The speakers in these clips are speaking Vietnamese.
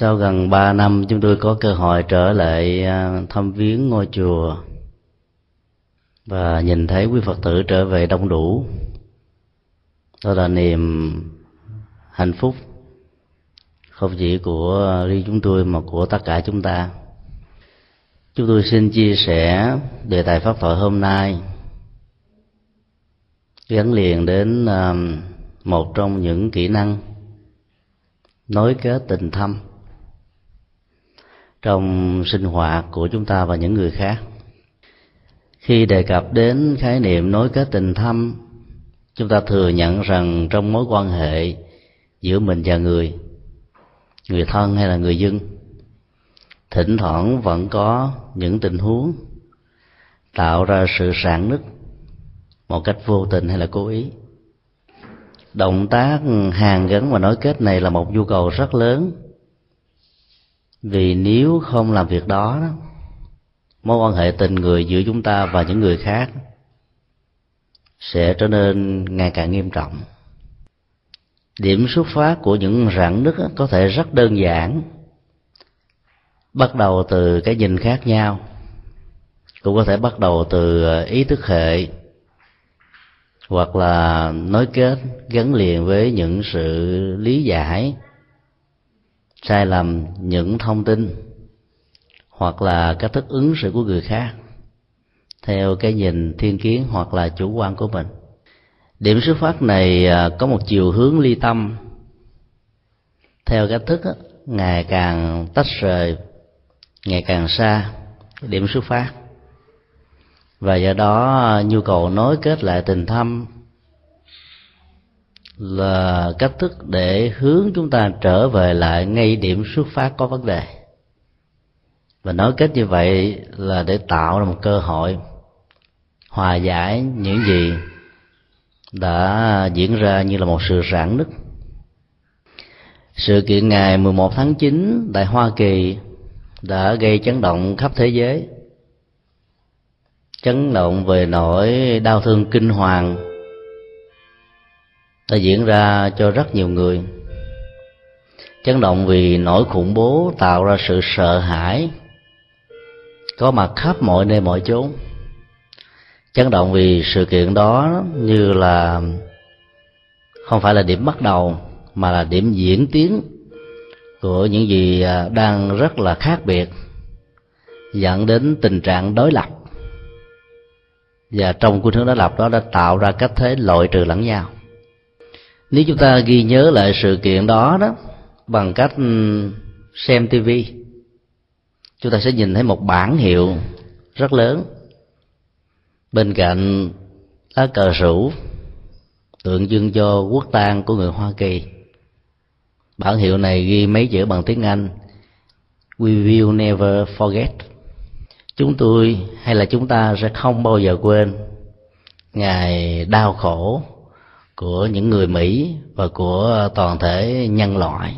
sau gần ba năm, chúng tôi có cơ hội trở lại à, thăm viếng ngôi chùa và nhìn thấy quý phật tử trở về đông đủ. Đó là niềm hạnh phúc không chỉ của riêng chúng tôi mà của tất cả chúng ta. Chúng tôi xin chia sẻ đề tài pháp thoại hôm nay, gắn liền đến à, một trong những kỹ năng nối kết tình thâm trong sinh hoạt của chúng ta và những người khác. Khi đề cập đến khái niệm nối kết tình thâm, chúng ta thừa nhận rằng trong mối quan hệ giữa mình và người người thân hay là người dân, thỉnh thoảng vẫn có những tình huống tạo ra sự sạn nứt một cách vô tình hay là cố ý. Động tác hàn gắn và nối kết này là một nhu cầu rất lớn vì nếu không làm việc đó mối quan hệ tình người giữa chúng ta và những người khác sẽ trở nên ngày càng nghiêm trọng. Điểm xuất phát của những rạn nứt có thể rất đơn giản. Bắt đầu từ cái nhìn khác nhau, cũng có thể bắt đầu từ ờ, ý thức hệ, hoặc là nối kết gắn liền với những sự lý giải sai lầm những thông tin hoặc là cách thức ứng xử của người khác theo cái nhìn thiên kiến hoặc là chủ quan của mình. Điểm xuất phát này à, có một chiều hướng ly tâm. Theo cách thức ngày càng tách rời, ngày càng xa, điểm xuất phát. Và do đó, nhu cầu nối kết lại tình thâm là cách thức để hướng chúng ta trở về lại ngay điểm xuất phát có vấn đề. Và nói kết như vậy là để tạo ra một cơ hội hòa giải những gì đã diễn ra như là một sự rạn nứt. Sự kiện ngày 11 tháng 9 tại Hoa Kỳ đã gây chấn động khắp thế giới, chấn động về nỗi đau thương kinh hoàng đã diễn ra cho rất nhiều người. Chấn động vì nỗi khủng bố tạo ra sự sợ hãi có mặt khắp mọi nơi mọi chốn. Chấn động vì sự kiện đó như là không phải là điểm bắt đầu, mà là điểm diễn tiến của những gì à, đang rất là khác biệt, dẫn đến tình trạng đối lập. Và trong khuynh hướng đối lập đó đã tạo ra cách thế loại trừ lẫn nhau nếu chúng ta ghi nhớ lại sự kiện đó đó, bằng cách ừ, xem tivi chúng ta sẽ nhìn thấy một bản hiệu rất lớn. Bên cạnh lá cờ rủ, tượng trưng cho quốc tang của người hoa kỳ. Bản hiệu này ghi mấy chữ bằng tiếng anh, we will never forget. Chúng tôi hay là chúng ta sẽ không bao giờ quên ngày đau khổ của những người mỹ và của toàn thể nhân loại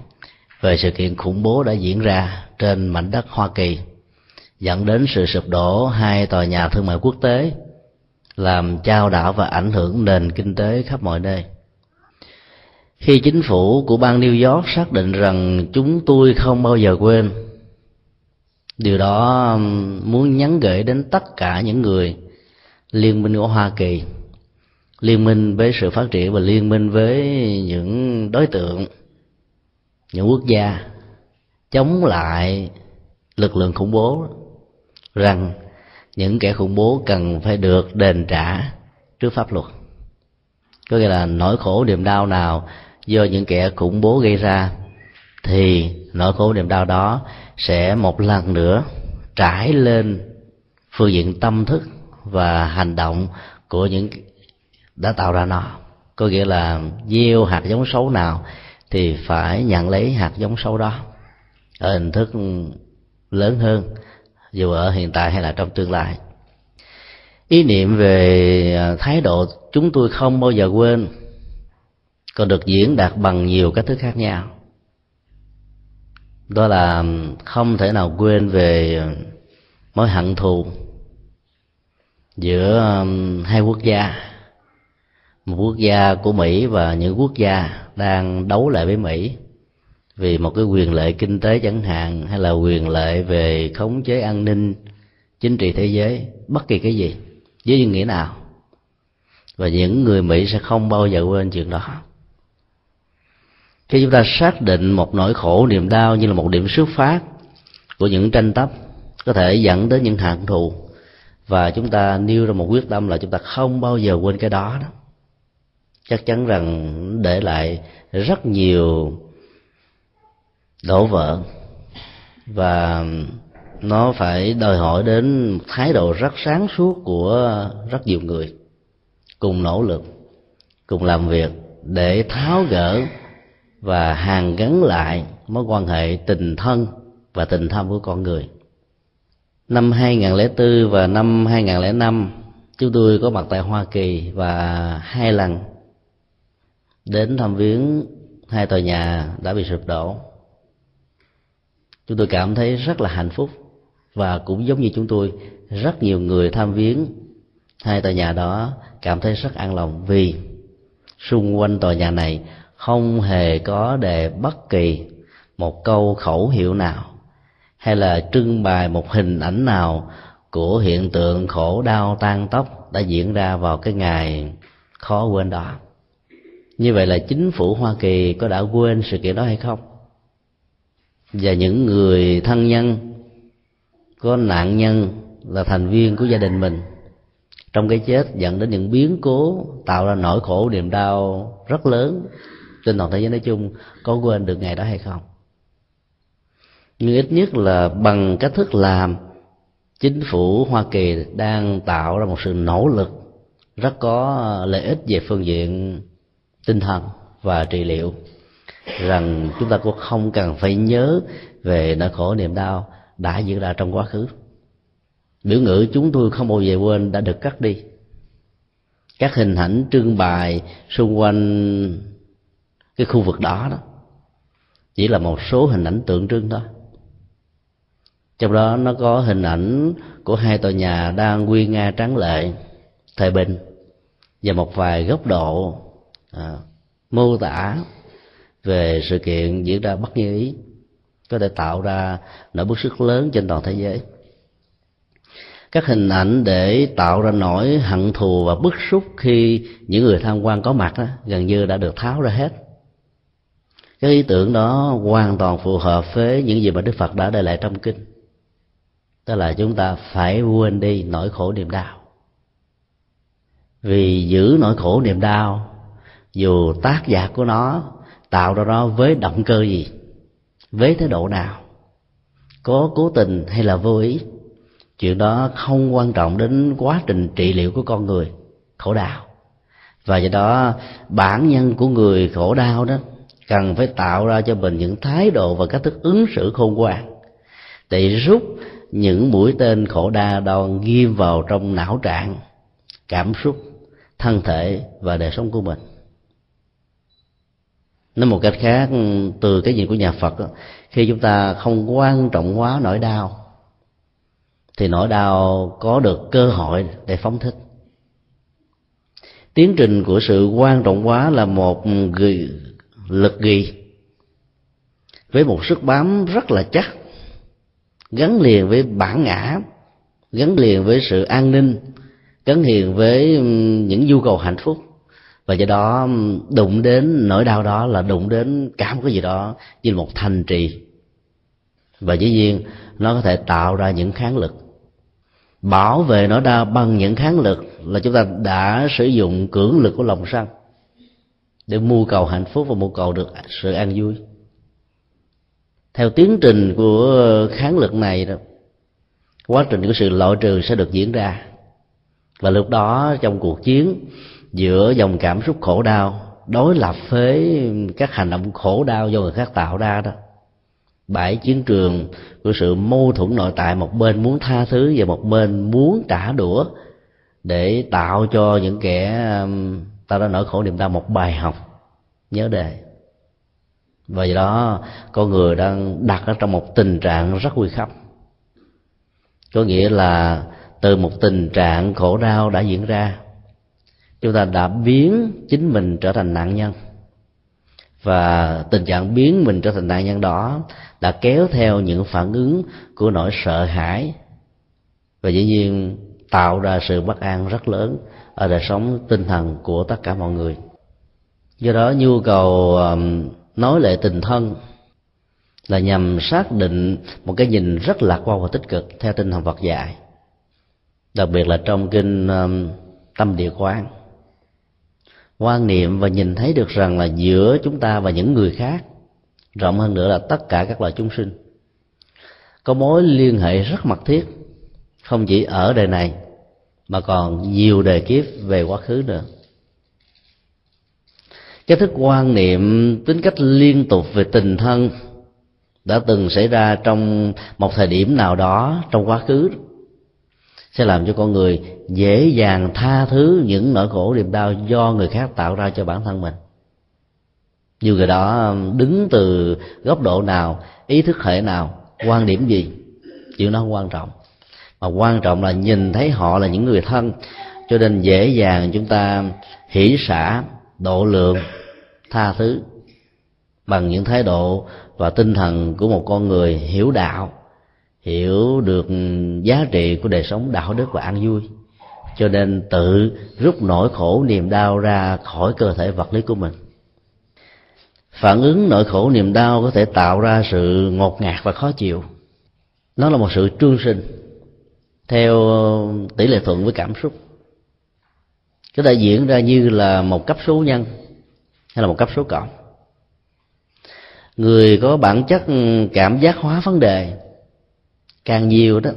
về sự kiện khủng bố đã diễn ra trên mảnh đất hoa kỳ, dẫn đến sự sụp đổ hai tòa nhà thương mại quốc tế, làm trao đảo và ảnh hưởng nền kinh tế khắp mọi nơi. Khi chính phủ của bang New York xác định rằng chúng tôi không bao giờ quên, điều đó muốn nhắn gửi đến tất cả những người liên minh của Hoa Kỳ liên minh với sự phát triển và liên minh với những đối tượng, những quốc gia chống lại lực lượng khủng bố rằng những kẻ khủng bố cần phải được đền trả trước pháp luật. Có nghĩa là nỗi khổ niềm đau nào do những kẻ khủng bố gây ra thì nỗi khổ niềm đau đó sẽ một lần nữa trải lên phương diện tâm thức và hành động của những đã tạo ra nó. Có nghĩa là gieo hạt giống xấu nào thì phải nhận lấy hạt giống xấu đó ở hình thức lớn hơn, dù ở hiện tại hay là trong tương lai. Ý niệm về à, thái độ chúng tôi không bao giờ quên, còn được diễn đạt bằng nhiều cách thức khác nhau. Đó là không thể nào quên về à, mối hận thù giữa à, hai quốc gia một quốc gia của mỹ và những quốc gia đang đấu lại với mỹ vì một cái quyền lợi kinh tế chẳng hạn hay là quyền lợi về khống chế an ninh, chính trị thế giới, bất kỳ cái gì, với nghĩa nào. Và những người mỹ sẽ không bao giờ quên chuyện đó. Khi chúng ta xác định một nỗi khổ, niềm đau như là một điểm xuất phát của những tranh chấp có thể dẫn đến những hạng thù. Và chúng ta nêu ra một quyết tâm là chúng ta không bao giờ quên cái đó đó chắc chắn rằng để lại rất nhiều đổ vỡ và nó phải đòi hỏi đến thái độ rất sáng suốt của rất nhiều người cùng nỗ lực, cùng làm việc để tháo gỡ và hàn gắn lại mối quan hệ tình thân và tình thâm của con người. Năm 2004 và năm 2005 chúng tôi có mặt tại Hoa Kỳ và hai lần đến thăm viếng hai tòa nhà đã bị sụp đổ. Chúng tôi cảm thấy rất là hạnh phúc và cũng giống như chúng tôi, rất nhiều người tham viếng hai tòa nhà đó cảm thấy rất an lòng vì xung quanh tòa nhà này không hề có đề bất kỳ một câu khẩu hiệu nào hay là trưng bày một hình ảnh nào của hiện tượng khổ đau tan tóc đã diễn ra vào cái ngày khó quên đó như vậy là chính phủ hoa kỳ có đã quên sự kiện đó hay không? Và những người thân nhân, có nạn nhân là thành viên của gia đình mình, trong cái chết dẫn đến những biến cố tạo ra nỗi khổ, niềm đau rất lớn, trên toàn thế giới nói chung, có quên được ngày đó hay không? Nhưng ít nhất là bằng cách thức làm, chính phủ hoa kỳ đang tạo ra một sự nỗ lực rất có lợi ích về phương diện tinh thần và trị liệu, rằng chúng ta cũng không cần phải nhớ về nỗi khổ niềm đau đã diễn ra trong quá khứ. Biểu ngữ chúng tôi không bao giờ quên đã được cắt đi. Các hình ảnh trưng bày xung quanh cái khu vực đó đó chỉ là một số hình ảnh tượng trưng thôi. Trong đó nó có hình ảnh của hai tòa nhà đang nguy nga trắng lệ, thời bình, và một vài góc độ à, mô tả về sự kiện diễn ra bất như ý có thể tạo ra nỗi bức xúc lớn trên toàn thế giới. Các hình ảnh để tạo ra nỗi hận thù và bức xúc khi những người tham quan có mặt đó, gần như đã được tháo ra hết. Cái ý tưởng đó hoàn toàn phù hợp với những gì mà đức phật đã để lại trong kinh. Tức là chúng ta phải quên đi nỗi khổ niềm đau. Vì giữ nỗi khổ niềm đau dù tác giả của nó tạo ra nó với động cơ gì, với thái độ nào, có cố tình hay là vô ý, chuyện đó không quan trọng đến quá trình trị liệu của con người, khổ đau. Và do đó, bản nhân của người khổ đau đó cần phải tạo ra cho mình những thái độ và cách thức ứng xử khôn ngoan, để rút những mũi tên khổ đa đòn ghim vào trong não trạng, cảm xúc, thân thể và đời sống của mình nói một cách khác, từ cái nhìn của nhà phật khi chúng ta không quan trọng quá nỗi đau, thì nỗi đau có được cơ hội để phóng thích. Tiến trình của sự quan trọng quá là một lực ghi, với một sức bám rất là chắc, gắn liền với bản ngã, gắn liền với sự an ninh, gắn liền với những nhu cầu hạnh phúc và do đó, đụng đến nỗi đau đó là đụng đến cả một cái gì đó như một thành trì. Và dĩ nhiên, nó có thể tạo ra những kháng lực. Bảo vệ nỗi đau bằng những kháng lực là chúng ta đã sử dụng cưỡng lực của lòng sân để mưu cầu hạnh phúc và mưu cầu được sự an vui. Theo tiến trình của kháng lực này đó, quá trình của sự loại trừ sẽ được diễn ra. Và lúc đó, trong cuộc chiến giữa dòng cảm xúc khổ đau, đối lập với các hành động khổ đau do người khác tạo ra đó. Bãi chiến trường của sự mâu thuẫn nội tại, một bên muốn tha thứ và một bên muốn trả đũa để tạo cho những kẻ um, ta đã nỗi khổ niềm đau một bài học, nhớ đề. Và do đó, con người đang đặt ở trong một tình trạng rất nguy khắp có nghĩa là từ một tình trạng khổ đau đã diễn ra chúng ta đã biến chính mình trở thành nạn nhân. Và tình trạng biến mình trở thành nạn nhân đó đã kéo theo những phản ứng của nỗi sợ hãi. Và dĩ nhiên tạo ra sự bất an rất lớn ở đời sống tinh thần của tất cả mọi người. Do đó, nhu cầu nói lệ tình thân là nhằm xác định một cái nhìn rất lạc quan và tích cực theo tinh thần Phật dạy, đặc biệt là trong kinh tâm địa quán quan niệm và nhìn thấy được rằng là giữa chúng ta và những người khác, rộng hơn nữa là tất cả các loài chúng sinh. Có mối liên hệ rất mật thiết, không chỉ ở đời này, mà còn nhiều đời kiếp về quá khứ nữa. Cái thức quan niệm tính cách liên tục về tình thân đã từng xảy ra trong một thời điểm nào đó trong quá khứ sẽ làm cho con người dễ dàng tha thứ những nỗi khổ niềm đau do người khác tạo ra cho bản thân mình. Dù người đó um, đứng từ góc độ nào, ý thức hệ nào, quan điểm gì chuyện đó không quan trọng. Mà quan trọng là nhìn thấy họ là những người thân, cho nên dễ dàng chúng ta hỷ xả, độ lượng, tha thứ bằng những thái độ và tinh thần của một con người hiểu đạo hiểu được giá trị của đời sống đạo đức và an vui. Cho nên tự rút nỗi khổ niềm đau ra khỏi cơ thể vật lý của mình. Phản ứng nỗi khổ niềm đau có thể tạo ra sự ngột ngạt và khó chịu. Nó là một sự trương sinh, theo tỷ lệ thuận với cảm xúc. Có thể diễn ra như là một cấp số nhân hay là một cấp số cộng. Người có bản chất cảm giác hóa vấn đề càng nhiều đó,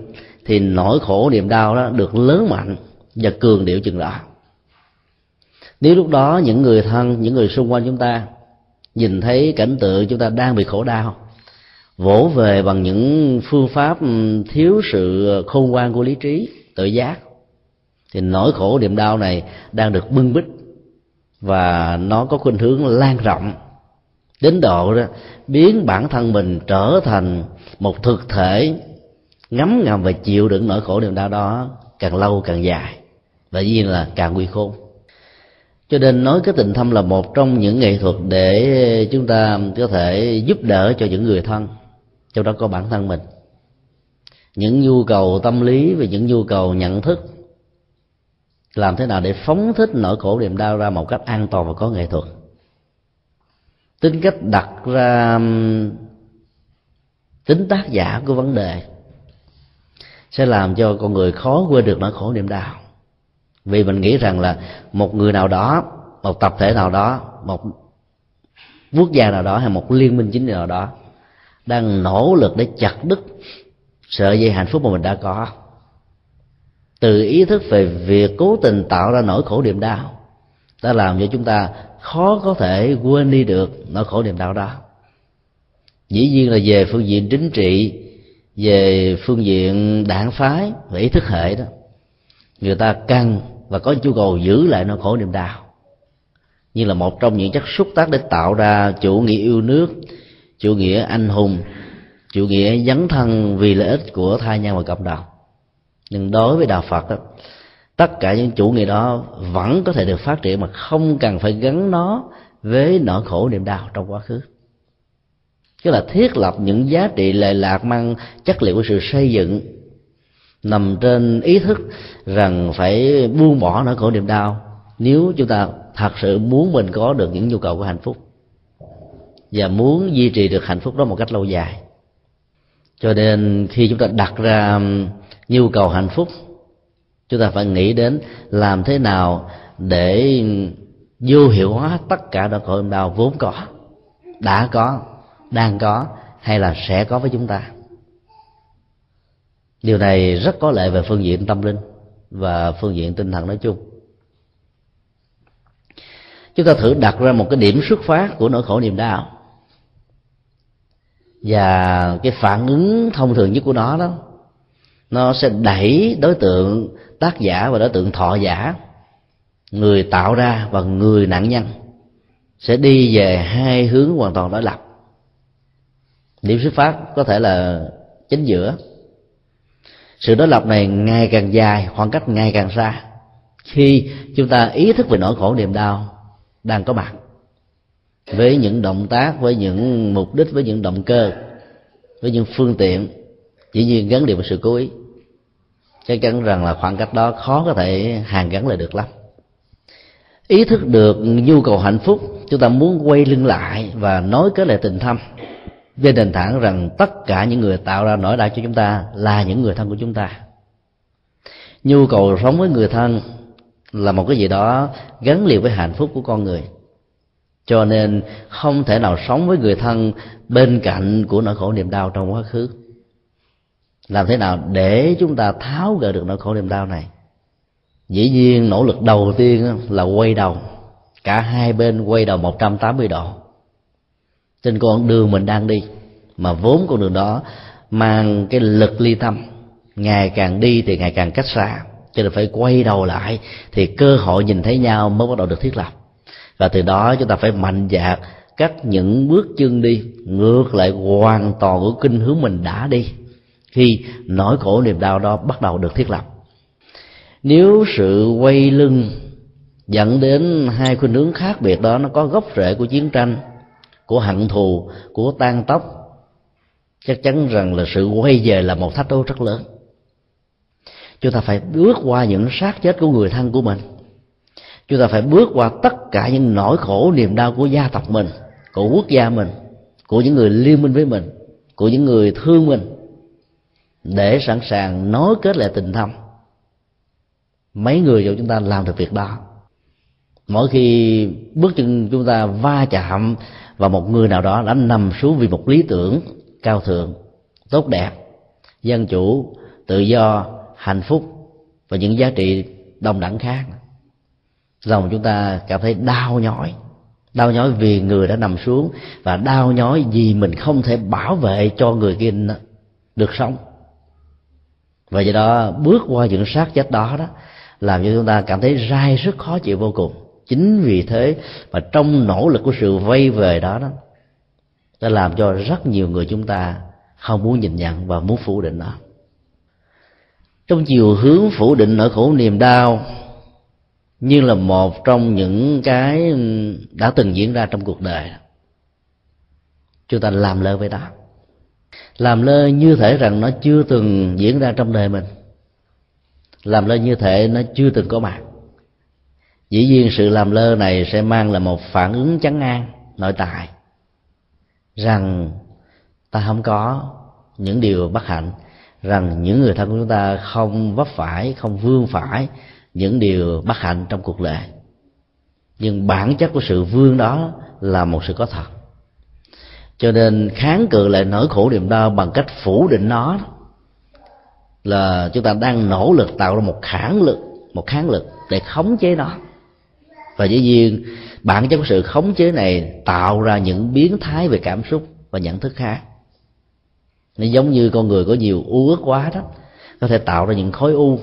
thì nỗi khổ niềm đau đó được lớn mạnh và cường điệu chừng đó. Nếu lúc đó những người thân, những người xung quanh chúng ta nhìn thấy cảnh tượng chúng ta đang bị khổ đau, vỗ về bằng những phương pháp ừ, thiếu sự khôn ngoan của lý trí, tự giác, thì nỗi khổ niềm đau này đang được bưng bít và nó có khuynh hướng lan rộng đến độ đó biến bản thân mình trở thành một thực thể ngấm ngầm và chịu đựng nỗi khổ niềm đau đó càng lâu càng dài. Và dĩ nhiên là càng nguy khôn. Cho nên nói cái tình thâm là một trong những nghệ thuật để chúng ta có thể giúp đỡ cho những người thân, trong đó có bản thân mình. Những nhu cầu tâm lý và những nhu cầu nhận thức làm thế nào để phóng thích nỗi khổ niềm đau ra một cách an toàn và có nghệ thuật. Tính cách đặt ra tính tác giả của vấn đề sẽ làm cho con người khó quên được nỗi khổ niềm đau. Vì mình nghĩ rằng là một người nào đó, một tập thể nào đó, một quốc gia nào đó hay một liên minh chính trị nào đó đang nỗ lực để chặt đứt sợi dây hạnh phúc mà mình đã có, từ ý thức về việc cố tình tạo ra nỗi khổ niềm đau đã làm cho chúng ta khó có thể quên đi được nỗi khổ niềm đau đó. Dĩ nhiên là về phương diện chính trị về phương diện đảng phái và ý thức hệ đó người ta cần và có nhu cầu giữ lại nỗi khổ niềm đau như là một trong những chất xúc tác để tạo ra chủ nghĩa yêu nước chủ nghĩa anh hùng chủ nghĩa dấn thân vì lợi ích của thai nhân và cộng đồng. Nhưng đối với đạo phật đó, tất cả những chủ nghĩa đó vẫn có thể được phát triển mà không cần phải gắn nó với nỗi khổ niềm đau trong quá khứ tức là thiết lập những giá trị lệ lạc mang chất liệu của sự xây dựng. Nằm trên ý thức rằng phải buông bỏ nỗi khổ niềm đau nếu chúng ta thật sự muốn mình có được những nhu cầu của hạnh phúc. Và muốn duy trì được hạnh phúc đó một cách lâu dài. Cho nên khi chúng ta đặt ra um, nhu cầu hạnh phúc, chúng ta phải nghĩ đến làm thế nào để um, vô hiệu hóa tất cả nỗi khổ niềm đau vốn có, đã có đang có hay là sẽ có với chúng ta. Điều này rất có lệ về phương diện tâm linh và phương diện tinh thần nói chung. Chúng ta thử đặt ra một cái điểm xuất phát của nỗi khổ niềm đau và cái phản ứng thông thường nhất của nó đó, nó sẽ đẩy đối tượng tác giả và đối tượng thọ giả, người tạo ra và người nạn nhân sẽ đi về hai hướng hoàn toàn đối lập điểm xuất phát có thể là chính giữa. Sự đối lập này ngày càng dài, khoảng cách ngày càng xa. Khi chúng ta ý thức về nỗi khổ niềm đau đang có mặt với những động tác, với những mục đích, với những động cơ, với những phương tiện, dĩ nhiên gắn liền với sự cố ý. Chắc chắn rằng là khoảng cách đó khó có thể hàn gắn lại được lắm. Ý thức được nhu cầu hạnh phúc, chúng ta muốn quay lưng lại và nói kết lại tình thâm trên nền tảng rằng tất cả những người tạo ra nỗi đau cho chúng ta là những người thân của chúng ta. Nhu cầu sống với người thân là một cái gì đó gắn liền với hạnh phúc của con người. Cho nên không thể nào sống với người thân bên cạnh của nỗi khổ niềm đau trong quá khứ. Làm thế nào để chúng ta tháo gỡ được nỗi khổ niềm đau này? Dĩ nhiên nỗ lực đầu tiên là quay đầu. Cả hai bên quay đầu 180 độ trên con đường mình đang đi, mà vốn con đường đó mang cái lực ly tâm. Ngày càng đi thì ngày càng cách xa, cho nên phải quay đầu lại thì cơ hội nhìn thấy nhau mới bắt đầu được thiết lập. Và từ đó chúng ta phải mạnh dạn cắt những bước chân đi, ngược lại hoàn toàn của kinh hướng mình đã đi, khi nỗi khổ niềm đau đó bắt đầu được thiết lập. Nếu sự quay lưng dẫn đến hai khuynh hướng khác biệt đó, nó có gốc rễ của chiến tranh của hận thù, của tan tóc, chắc chắn rằng là sự quay về là một thách đố rất lớn. Chúng ta phải bước qua những sát chết của người thân của mình. Chúng ta phải bước qua tất cả những nỗi khổ, niềm đau của gia tộc mình, của quốc gia mình, của những người liên minh với mình, của những người thương mình, để sẵn sàng nối kết lại tình thâm. Mấy người trong chúng ta làm được việc đó. Mỗi khi bước chân chúng ta va chạm và một người nào đó đã nằm xuống vì một lý tưởng cao thượng, tốt đẹp, dân chủ, tự do, hạnh phúc và những giá trị đồng đẳng khác. Lòng chúng ta cảm thấy đau nhói đau nhói vì người đã nằm xuống và đau nhói vì mình không thể bảo vệ cho người kia được sống. Và do đó bước qua những sát chết đó đó, làm cho chúng ta cảm thấy dai rất khó chịu vô cùng chính vì thế mà trong nỗ lực của sự vay về đó đó, đã làm cho rất nhiều người chúng ta không muốn nhìn nhận và muốn phủ định nó. Trong chiều hướng phủ định nỗi khổ niềm đau như là một trong những cái đã từng diễn ra trong cuộc đời, chúng ta làm lơ với đó. Làm lơ như thể rằng nó chưa từng diễn ra trong đời mình. Làm lơ như thể nó chưa từng có mặt dĩ nhiên sự làm lơ này sẽ mang lại một phản ứng chấn an, nội tại. Rằng ta không có những điều bất hạnh, rằng những người thân của chúng ta không vấp phải, không vương phải những điều bất hạnh trong cuộc đời. Nhưng bản chất của sự vương đó là một sự có thật. Cho nên kháng cự lại nỗi khổ niềm đau bằng cách phủ định nó là chúng ta đang nỗ lực tạo ra một kháng lực, một kháng lực để khống chế nó và dĩ nhiên, bản chất của sự khống chế này tạo ra những biến thái về cảm xúc và nhận thức khác. Nó giống như con người có nhiều u ước quá đó, có thể tạo ra những khối u.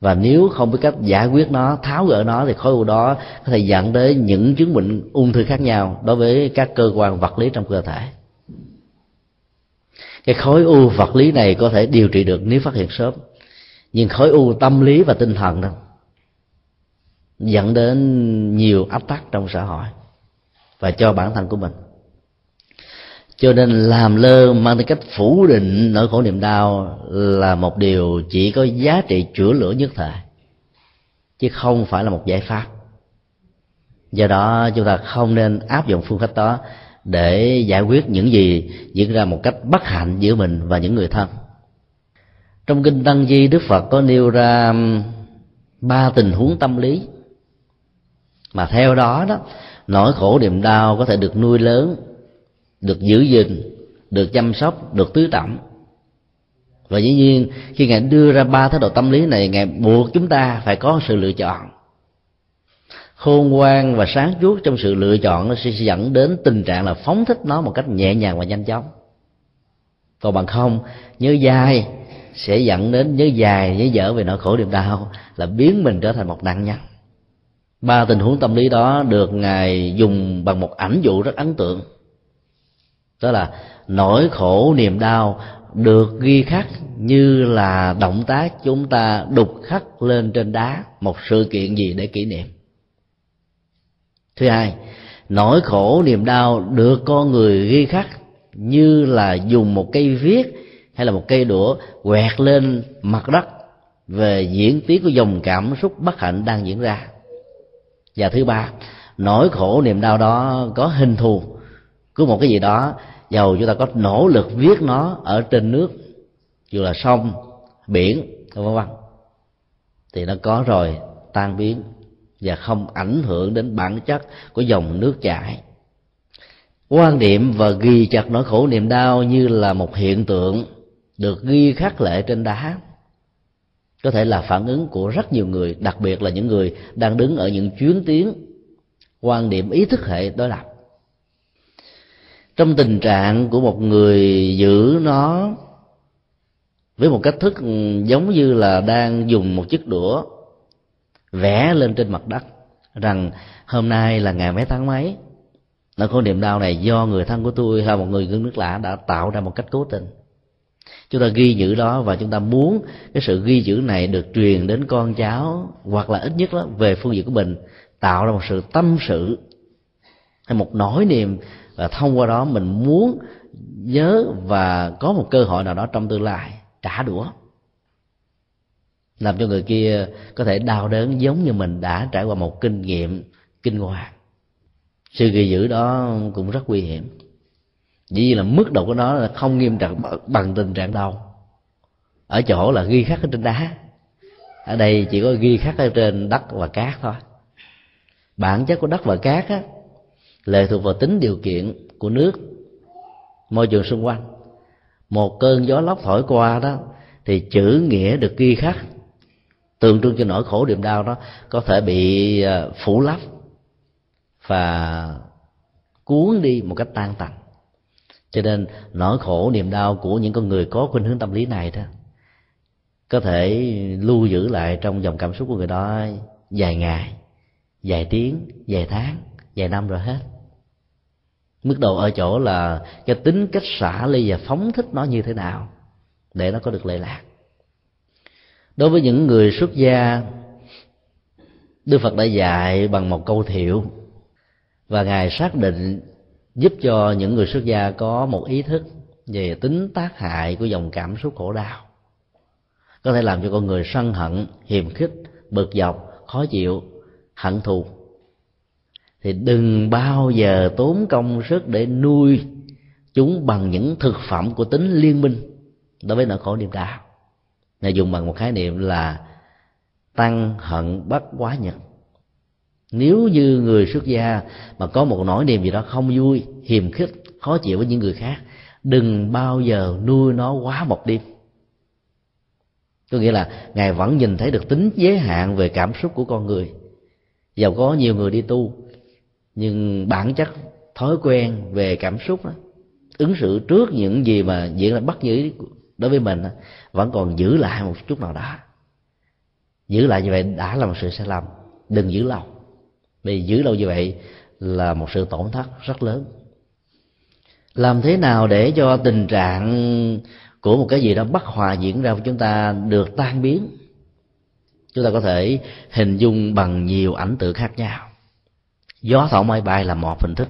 Và nếu không biết cách giải quyết nó, tháo gỡ nó, thì khối u đó có thể dẫn đến những chứng bệnh ung thư khác nhau đối với các cơ quan vật lý trong cơ thể. Cái khối u vật lý này có thể điều trị được nếu phát hiện sớm. Nhưng khối u tâm lý và tinh thần đâu dẫn đến nhiều áp tắc trong xã hội và cho bản thân của mình. Cho nên làm lơ mang tính cách phủ định nỗi khổ niềm đau là một điều chỉ có giá trị chữa lửa nhất thời, chứ không phải là một giải pháp. Do đó chúng ta không nên áp dụng phương pháp đó để giải quyết những gì diễn ra một cách bất hạnh giữa mình và những người thân. Trong kinh tăng di, đức phật có nêu ra ba tình huống tâm lý mà theo đó đó, nỗi khổ niềm đau có thể được nuôi lớn, được giữ gìn, được chăm sóc, được tưới tẩm. Và dĩ nhiên, khi ngài đưa ra ba thái độ tâm lý này, ngài buộc chúng ta phải có sự lựa chọn. Khôn ngoan và sáng suốt trong sự lựa chọn nó sẽ dẫn đến tình trạng là phóng thích nó một cách nhẹ nhàng và nhanh chóng. Còn bằng không, nhớ dài sẽ dẫn đến, nhớ dài, nhớ dở về nỗi khổ niềm đau là biến mình trở thành một nạn nhân ba tình huống tâm lý đó được ngài dùng bằng một ảnh dụ rất ấn tượng. Đó là nỗi khổ niềm đau được ghi khắc như là động tác chúng ta đục khắc lên trên đá, một sự kiện gì để kỷ niệm. Thứ hai, nỗi khổ niềm đau được con người ghi khắc như là dùng một cây viết hay là một cây đũa quẹt lên mặt đất về diễn tiến của dòng cảm xúc bất hạnh đang diễn ra và thứ ba, nỗi khổ niềm đau đó có hình thù của một cái gì đó dầu chúng ta có nỗ lực viết nó ở trên nước, dù là sông, biển, vân vân. Thì nó có rồi, tan biến và không ảnh hưởng đến bản chất của dòng nước chảy. Quan niệm và ghi chặt nỗi khổ niềm đau như là một hiện tượng được ghi khắc lệ trên đá có thể là phản ứng của rất nhiều người, đặc biệt là những người đang đứng ở những chuyến tiến quan điểm, ý thức hệ đối lập. Trong tình trạng của một người giữ nó với một cách thức ừ, giống như là đang dùng một chiếc đũa vẽ lên trên mặt đất, rằng hôm nay là ngày mấy tháng mấy. Nỗi khổ niềm đau này do người thân của tôi hay một người gương nước lạ đã tạo ra một cách cố tình chúng ta ghi giữ đó và chúng ta muốn cái sự ghi giữ này được truyền đến con cháu hoặc là ít nhất đó về phương diện của mình, tạo ra một sự tâm sự hay một nỗi niềm và thông qua đó mình muốn nhớ và có một cơ hội nào đó trong tương lai trả đũa. Làm cho người kia có thể đau đớn giống như mình đã trải qua một kinh nghiệm kinh hoàng. Sự ghi giữ đó cũng rất nguy hiểm vì là mức độ của nó là không nghiêm trọng bằng tình trạng đau. Ở chỗ là ghi khắc ở trên đá. Ở đây chỉ có ghi khắc ở trên đất và cát thôi. Bản chất của đất và cát á, lệ thuộc vào tính điều kiện của nước môi trường xung quanh. Một cơn gió lốc thổi qua đó thì chữ nghĩa được ghi khắc tượng trưng cho nỗi khổ niềm đau đó có thể bị ờ, phủ lấp và cuốn đi một cách tan tành cho nên nỗi khổ, niềm đau của những con người có khuynh hướng tâm lý này đó, có thể lưu giữ lại trong dòng cảm xúc của người đó vài ngày, vài tiếng, vài tháng, vài năm rồi hết. Mức độ ở chỗ là cái tính cách xả ly và phóng thích nó như thế nào để nó có được lệ lạc. Đối với những người xuất gia, đức phật đã dạy bằng một câu thiệu và ngài xác định giúp cho những người xuất gia có một ý thức về tính tác hại của dòng cảm xúc khổ đau. Có thể làm cho con người sân hận, hiềm khích, bực dọc, khó chịu, hận thù. Thì đừng bao giờ tốn công sức để nuôi chúng bằng những thực phẩm của tính liên minh đối với nỗi khổ niềm đau. Này dùng bằng một khái niệm là tăng hận bất quá nhật nếu như người xuất gia mà có một nỗi niềm gì đó không vui hiềm khích khó chịu với những người khác đừng bao giờ nuôi nó quá một đêm. Có nghĩa là ngài vẫn nhìn thấy được tính giới hạn về cảm xúc của con người. Giàu có nhiều người đi tu nhưng bản chất thói quen về cảm xúc đó, ứng xử trước những gì mà diễn là bất nhĩ đối với mình đó, vẫn còn giữ lại một chút nào đó. Giữ lại như vậy đã là một sự sai lầm. Đừng giữ lâu bị giữ lâu như vậy là một sự tổn thất rất lớn. Làm thế nào để cho tình trạng của một cái gì đó bất hòa diễn ra của chúng ta được tan biến? Chúng ta có thể hình dung bằng nhiều ảnh tượng khác nhau. Gió thổi máy bay là một hình thức.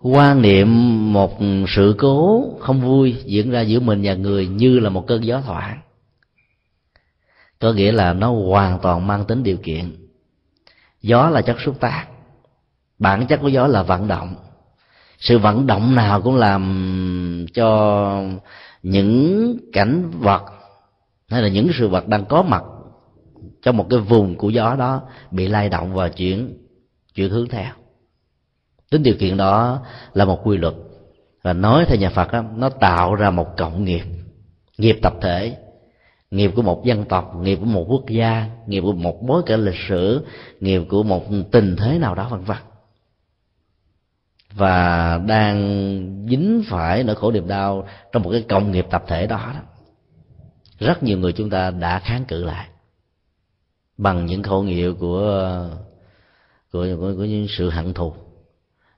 Quan niệm một sự cố không vui diễn ra giữa mình và người như là một cơn gió thoảng. Có nghĩa là nó hoàn toàn mang tính điều kiện gió là chất xúc tác. Bản chất của gió là vận động. Sự vận động nào cũng làm cho những cảnh vật hay là những sự vật đang có mặt trong một cái vùng của gió đó bị lay động và chuyển chuyển hướng theo. Tính điều kiện đó là một quy luật. Và nói theo nhà phật đó, nó tạo ra một cộng nghiệp nghiệp tập thể nghiệp của một dân tộc nghiệp của một quốc gia nghiệp của một bối cảnh lịch sử nghiệp của một tình thế nào đó vân vân. Và đang dính phải nỗi khổ niềm đau trong một cái cộng nghiệp tập thể đó, đó. Rất nhiều người chúng ta đã kháng cự lại bằng những khẩu hiệu của của, của, của những sự hận thù.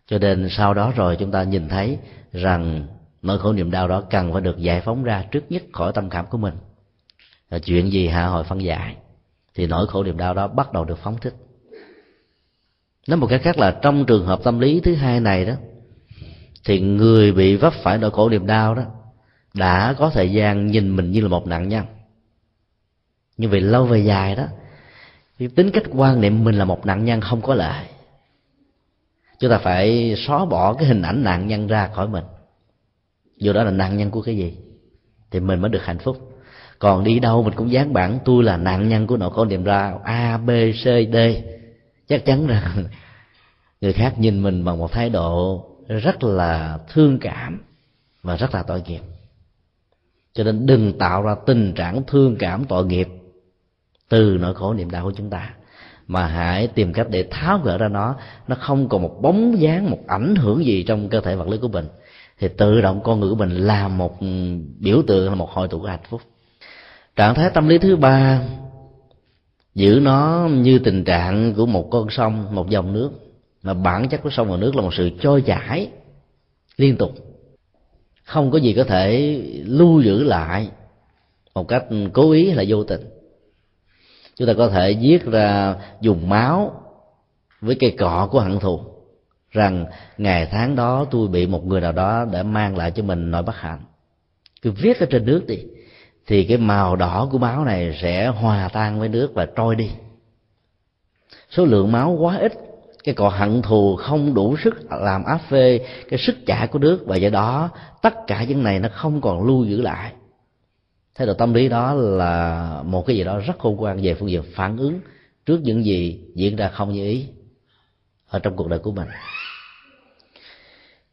Cho nên sau đó rồi chúng ta nhìn thấy rằng nỗi khổ niềm đau đó cần phải được giải phóng ra trước nhất khỏi tâm cảm của mình và chuyện gì hạ hồi phân giải, thì nỗi khổ niềm đau đó bắt đầu được phóng thích. Nói một cách khác là trong trường hợp tâm lý thứ hai này đó, thì người bị vấp phải nỗi khổ niềm đau đó đã có thời gian nhìn mình như là một nạn nhân. Nhưng vì lâu về dài đó, thì tính cách quan niệm mình là một nạn nhân không có lợi. Chúng ta phải xóa bỏ cái hình ảnh nạn nhân ra khỏi mình. Dù đó là nạn nhân của cái gì, thì mình mới được hạnh phúc còn đi đâu mình cũng dán bản tôi là nạn nhân của nỗi khổ niềm đau a, b, c, d. Chắc chắn rằng người khác nhìn mình bằng một thái độ rất là thương cảm và rất là tội nghiệp. Cho nên đừng tạo ra tình trạng thương cảm, tội nghiệp từ nỗi khổ niềm đau của chúng ta. Mà hãy tìm cách để tháo gỡ ra nó. Nó không còn một bóng dáng, một ảnh hưởng gì trong cơ thể vật lý của mình. Thì tự động con người của mình là một biểu tượng, là một hội tụ của hạnh phúc trạng thái tâm lý thứ ba, giữ nó như tình trạng của một con sông, một dòng nước. Mà bản chất của sông và nước là một sự trôi chảy liên tục. Không có gì có thể lưu giữ lại một cách cố ý hay là vô tình. Chúng ta có thể viết ra dùng máu với cây cọ của hận thù rằng ngày tháng đó tôi bị một người nào đó để mang lại cho mình nỗi bất hạnh. Cứ viết ở trên nước đi thì cái màu đỏ của máu này sẽ hòa tan với nước và trôi đi. Số lượng máu quá ít, cái cọ hận thù không đủ sức làm áp phê cái sức trả của nước và do đó tất cả những này nó không còn lưu giữ lại. Thái độ tâm lý đó là một cái gì đó rất khôn ngoan về phương diện phản ứng trước những gì diễn ra không như ý ở trong cuộc đời của mình.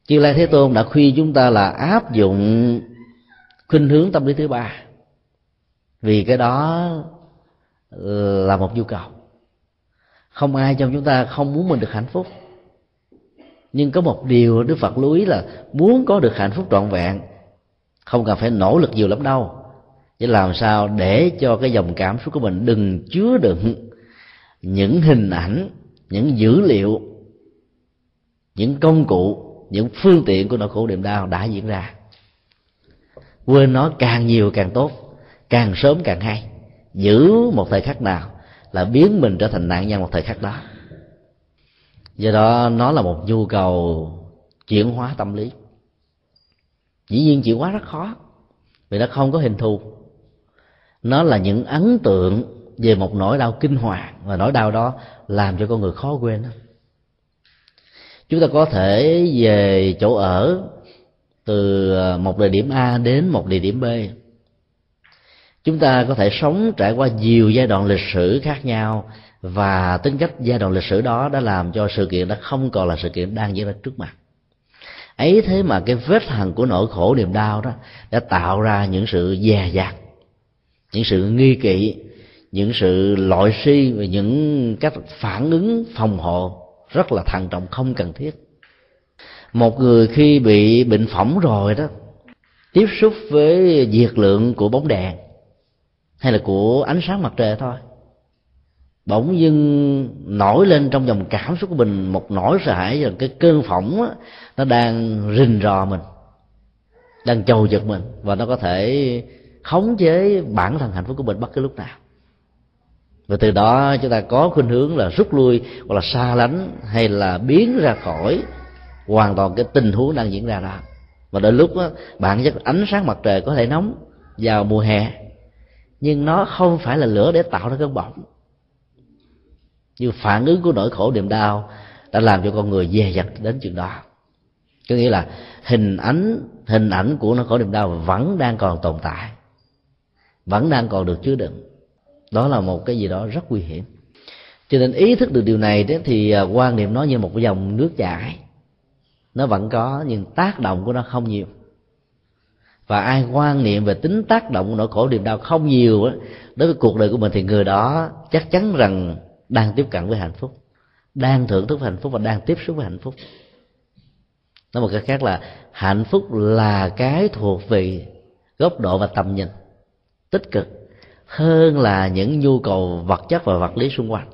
Chư Lai Thế Tôn đã khuyên chúng ta là áp dụng khuynh hướng tâm lý thứ ba vì cái đó là một nhu cầu. Không ai trong chúng ta không muốn mình được hạnh phúc. Nhưng có một điều đức phật lưu ý là muốn có được hạnh phúc trọn vẹn, không cần phải nỗ lực nhiều lắm đâu. Chứ làm sao để cho cái dòng cảm xúc của mình đừng chứa đựng những hình ảnh, những dữ liệu, những công cụ, những phương tiện của nỗi khổ niềm đau đã diễn ra. Quên nó càng nhiều càng tốt càng sớm càng hay. Giữ một thời khắc nào là biến mình trở thành nạn nhân một thời khắc đó. Do đó, nó là một nhu cầu chuyển hóa tâm lý. Dĩ nhiên chuyển hóa rất khó, vì nó không có hình thù. Nó là những ấn tượng về một nỗi đau kinh hoàng, và nỗi đau đó làm cho con người khó quên chúng ta có thể về chỗ ở từ ờ, một địa điểm a đến một địa điểm b chúng ta có thể sống trải qua nhiều giai đoạn lịch sử khác nhau và tính cách giai đoạn lịch sử đó đã làm cho sự kiện đó không còn là sự kiện đang diễn ra trước mặt. Ấy thế mà cái vết hằn của nỗi khổ niềm đau đó đã tạo ra những sự dè dặt, những sự nghi kỵ, những sự loại suy và những cách phản ứng, phòng hộ rất là thận trọng, không cần thiết. Một người khi bị bệnh phỏng rồi đó, tiếp xúc với diệt lượng của bóng đèn hay là của ánh sáng mặt trời thôi. Bỗng dưng nổi lên trong dòng cảm xúc của mình một nỗi sợ hãi rằng cái cơn phỏng á, nó đang rình rò mình đang chầu giật mình và nó có thể khống chế bản thân hạnh phúc của mình bất cứ lúc nào. Và từ đó chúng ta có khuynh hướng là rút lui hoặc là xa lánh hay là biến ra khỏi hoàn toàn cái tình huống đang diễn ra đó. Và đến lúc đó, bạn chất ánh sáng mặt trời có thể nóng vào mùa hè nhưng nó không phải là lửa để tạo ra cơn bỏng như phản ứng của nỗi khổ niềm đau đã làm cho con người dè dặt đến chừng đó. Có nghĩa là hình ảnh hình ảnh của nỗi khổ niềm đau vẫn đang còn tồn tại, vẫn đang còn được chứa đựng. Đó là một cái gì đó rất nguy hiểm. Cho nên ý thức được điều này đó thì à, quan niệm nó như một cái dòng nước chảy. Nó vẫn có nhưng tác động của nó không nhiều và ai quan niệm về tính tác động của nỗi khổ niềm đau không nhiều á đối với cuộc đời của mình thì người đó chắc chắn rằng đang tiếp cận với hạnh phúc đang thưởng thức hạnh phúc và đang tiếp xúc với hạnh phúc. Nói một cách khác là hạnh phúc là cái thuộc về góc độ và tầm nhìn tích cực hơn là những nhu cầu vật chất và vật lý xung quanh.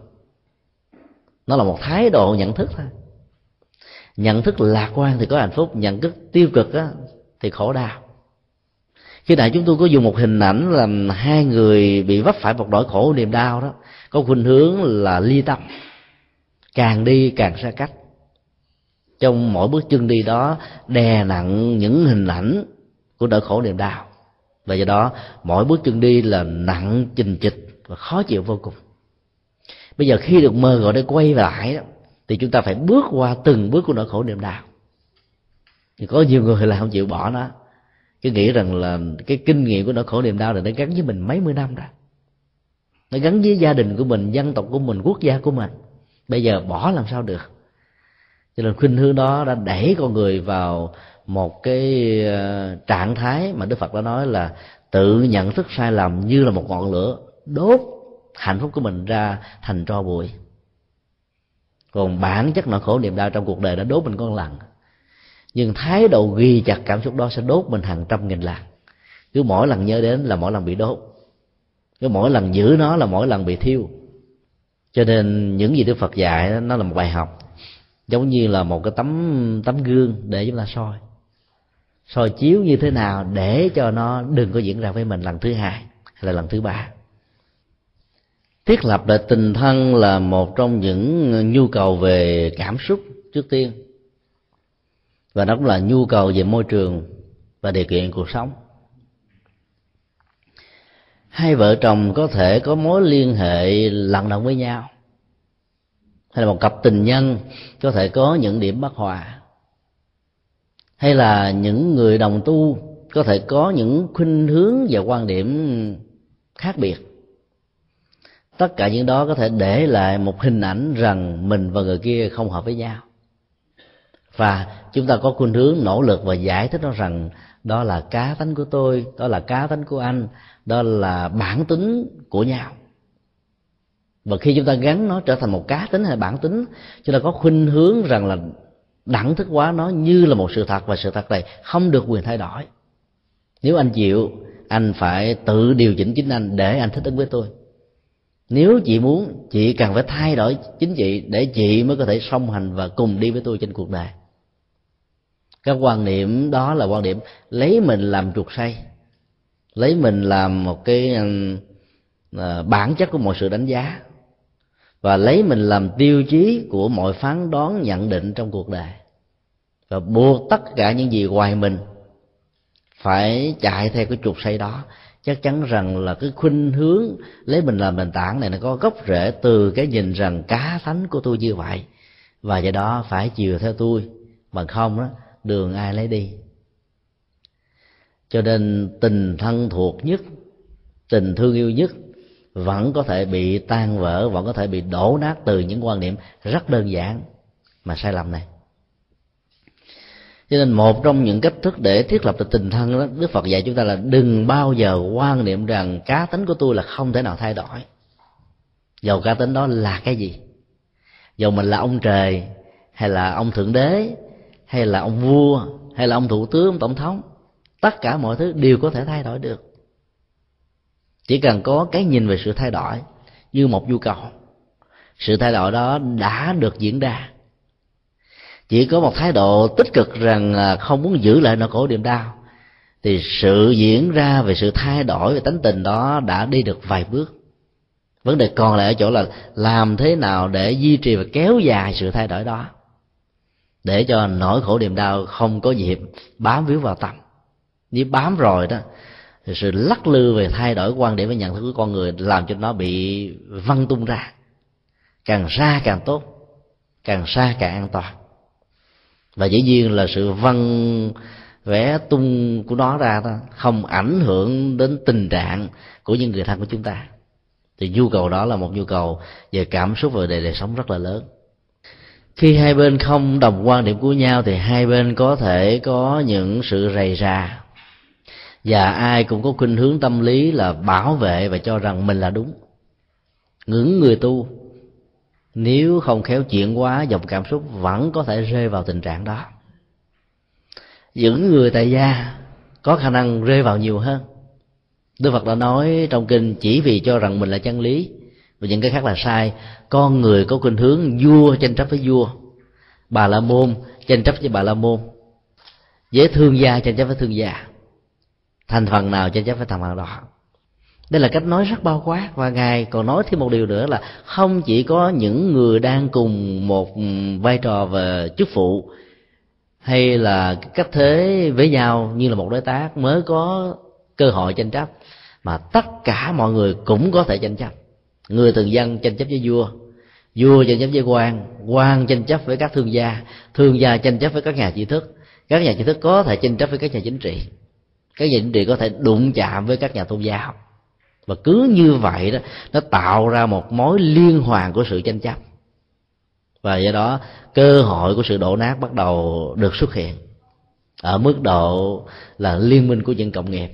Nó là một thái độ nhận thức thôi. Nhận thức lạc quan thì có hạnh phúc nhận thức tiêu cực á, thì khổ đau khi nãy chúng tôi có dùng một hình ảnh là hai người bị vấp phải một nỗi khổ niềm đau đó, có khuynh hướng là ly tâm, càng đi càng xa cách. Trong mỗi bước chân đi đó, đè nặng những hình ảnh của nỗi khổ niềm đau. Và do đó, mỗi bước chân đi là nặng chình chịch và khó chịu vô cùng. Bây giờ khi được mơ gọi để quay lại thì chúng ta phải bước qua từng bước của nỗi khổ niềm đau. Thì có nhiều người là không chịu bỏ nó cứ nghĩ rằng là cái kinh nghiệm của nỗi khổ niềm đau là nó gắn với mình mấy mươi năm rồi. Nó gắn với gia đình của mình, dân tộc của mình, quốc gia của mình. Bây giờ bỏ làm sao được? Cho nên khuynh hướng đó đã đẩy con người vào một cái ờ, trạng thái mà đức phật đã nói là tự nhận thức sai lầm như là một ngọn lửa đốt hạnh phúc của mình ra thành tro bụi. Còn bản chất nỗi khổ niềm đau trong cuộc đời đã đốt mình con lần nhưng thái độ ghi chặt cảm xúc đó sẽ đốt mình hàng trăm nghìn lần cứ mỗi lần nhớ đến là mỗi lần bị đốt. Cứ mỗi lần giữ nó là mỗi lần bị thiêu. Cho nên những gì đức phật dạy nó là một bài học. Giống như là một cái tấm tấm gương để chúng ta soi. Soi chiếu như thế nào để cho nó đừng có diễn ra với mình lần thứ hai hay là lần thứ ba. Thiết lập lại tình thân là một trong những nhu cầu về cảm xúc trước tiên và đó cũng là nhu cầu về môi trường và điều kiện cuộc sống. Hai vợ chồng có thể có mối liên hệ lặng động với nhau. Hay là một cặp tình nhân có thể có những điểm bất hòa. Hay là những người đồng tu có thể có những khuynh hướng và quan điểm khác biệt. Tất cả những đó có thể để lại một hình ảnh rằng mình và người kia không hợp với nhau và chúng ta có khuynh hướng nỗ lực và giải thích nó rằng, đó là cá tánh của tôi, đó là cá tánh của anh, đó là bản tính của nhau. Và khi chúng ta gắn nó trở thành một cá tính hay bản tính, chúng ta có khuynh hướng rằng là đẳng thức hóa nó như là một sự thật và sự thật này không được quyền thay đổi. Nếu anh chịu, anh phải tự điều chỉnh chính anh để anh thích ứng với tôi. Nếu chị muốn, chị cần phải thay đổi chính chị để chị mới có thể song hành và cùng đi với tôi trên cuộc đời các quan niệm đó là quan điểm lấy mình làm trục say lấy mình làm một cái uh, bản chất của mọi sự đánh giá và lấy mình làm tiêu chí của mọi phán đoán nhận định trong cuộc đời. Và buộc tất cả những gì ngoài mình phải chạy theo cái trục say đó. Chắc chắn rằng là cái khuynh hướng lấy mình làm nền tảng này nó có gốc rễ từ cái nhìn rằng cá thánh của tôi như vậy và do đó phải chiều theo tôi. Bằng không đó đường ai lấy đi. Cho nên tình thân thuộc nhất, tình thương yêu nhất vẫn có thể bị tan vỡ, vẫn có thể bị đổ nát từ những quan niệm rất đơn giản mà sai lầm này. Cho nên một trong những cách thức để thiết lập được tình thân đó, đức phật dạy chúng ta là đừng bao giờ quan niệm rằng cá tính của tôi là không thể nào thay đổi. Dầu cá tính đó là cái gì? Dầu mình là ông trời hay là ông thượng đế hay là ông vua, hay là ông thủ tướng ông tổng thống, tất cả mọi thứ đều có thể thay đổi được. Chỉ cần có cái nhìn về sự thay đổi như một nhu cầu, sự thay đổi đó đã được diễn ra. Chỉ có một thái độ tích cực rằng à, không muốn giữ lại nỗi khổ niềm đau, thì sự diễn ra về sự thay đổi, về tánh tình đó đã đi được vài bước. Vấn đề còn lại ở chỗ là làm thế nào để duy trì và kéo dài sự thay đổi đó để cho nỗi khổ niềm đau không có dịp bám víu vào tâm. Nếu bám rồi đó thì sự lắc lư về thay đổi quan điểm và nhận thức của con người làm cho nó bị văng tung ra. Càng xa càng tốt càng xa càng an toàn. Và dĩ nhiên là sự văng vẽ tung của nó ra đó không ảnh hưởng đến tình trạng của những người thân của chúng ta. Thì nhu cầu đó là một nhu cầu về cảm xúc và đời, đời sống rất là lớn khi hai bên không đồng quan điểm của nhau thì hai bên có thể có những sự rầy rà. Và ai cũng có khuynh hướng tâm lý là bảo vệ và cho rằng mình là đúng. Ngưỡng người tu, nếu không khéo chuyện quá dòng cảm xúc vẫn có thể rơi vào tình trạng đó. Những người tại gia có khả năng rơi vào nhiều hơn. Đức phật đã nói trong kinh chỉ vì cho rằng mình là chân lý và những cái khác là sai. Con người có khuynh hướng vua tranh chấp với vua, bà la môn tranh chấp với bà la môn với thương gia tranh chấp với thương gia, thành phần nào tranh chấp với thành phần đó. Đây là cách nói rất bao quát, và ngài còn nói thêm một điều nữa là không chỉ có những người đang cùng một vai trò về chức vụ, hay là cách thế với nhau như là một đối tác mới có cơ hội tranh chấp, mà tất cả mọi người cũng có thể tranh chấp người thường dân tranh chấp với vua. Vua tranh chấp với quan quan tranh chấp với các thương gia. Thương gia tranh chấp với các nhà trí thức. Các nhà trí thức có thể tranh chấp với các nhà chính trị. Các nhà chính trị có thể đụng chạm với các nhà tôn giáo. Và cứ như vậy đó, nó tạo ra một mối liên hoàn của sự tranh chấp. Và do đó, cơ hội của sự đổ nát bắt đầu được xuất hiện. Ở mức độ là liên minh của dân cộng nghiệp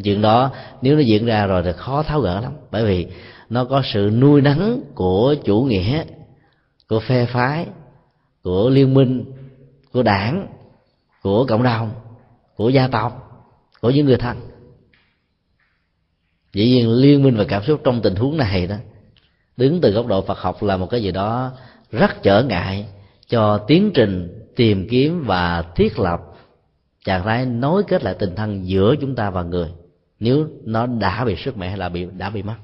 chuyện đó, nếu nó diễn ra rồi thì khó tháo gỡ lắm. Bởi vì nó có sự nuôi nắng của chủ nghĩa, của phe phái, của liên minh, của đảng, của cộng đồng, của gia tộc, của những người thân. Dĩ nhiên liên minh và cảm xúc trong tình huống này đó, đứng từ góc độ phật học là một cái gì đó rất trở ngại cho tiến trình tìm kiếm và thiết lập trạng thái nối kết lại tình thân giữa chúng ta và người nếu nó đã bị sức mẹ hay là bị đã bị mất.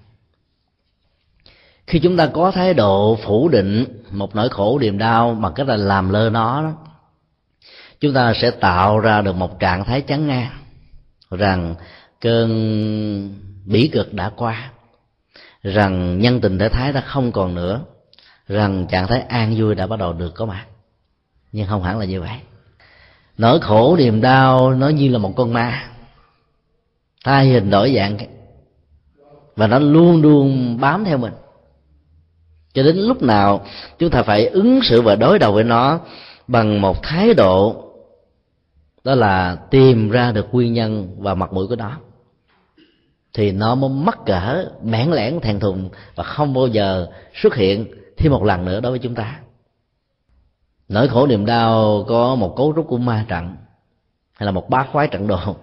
Khi chúng ta có thái độ phủ định một nỗi khổ niềm đau bằng cách là làm lơ nó đó, chúng ta sẽ tạo ra được một trạng thái chán ngang rằng cơn bỉ cực đã qua rằng nhân tình thể thái đã không còn nữa rằng trạng thái an vui đã bắt đầu được có mặt. Nhưng không hẳn là như vậy. Nỗi khổ niềm đau nó như là một con ma thay hình đổi dạng. Và nó luôn luôn bám theo mình. Cho đến lúc nào chúng ta phải ứng xử và đối đầu với nó bằng một thái độ, đó là tìm ra được nguyên nhân và mặt mũi của nó. Thì nó mới mắc cỡ, bẽn lẽn thèn thùng và không bao giờ xuất hiện thêm một lần nữa đối với chúng ta. Nỗi khổ niềm đau có một cấu trúc của ma trận hay là một bát khoái trận đồ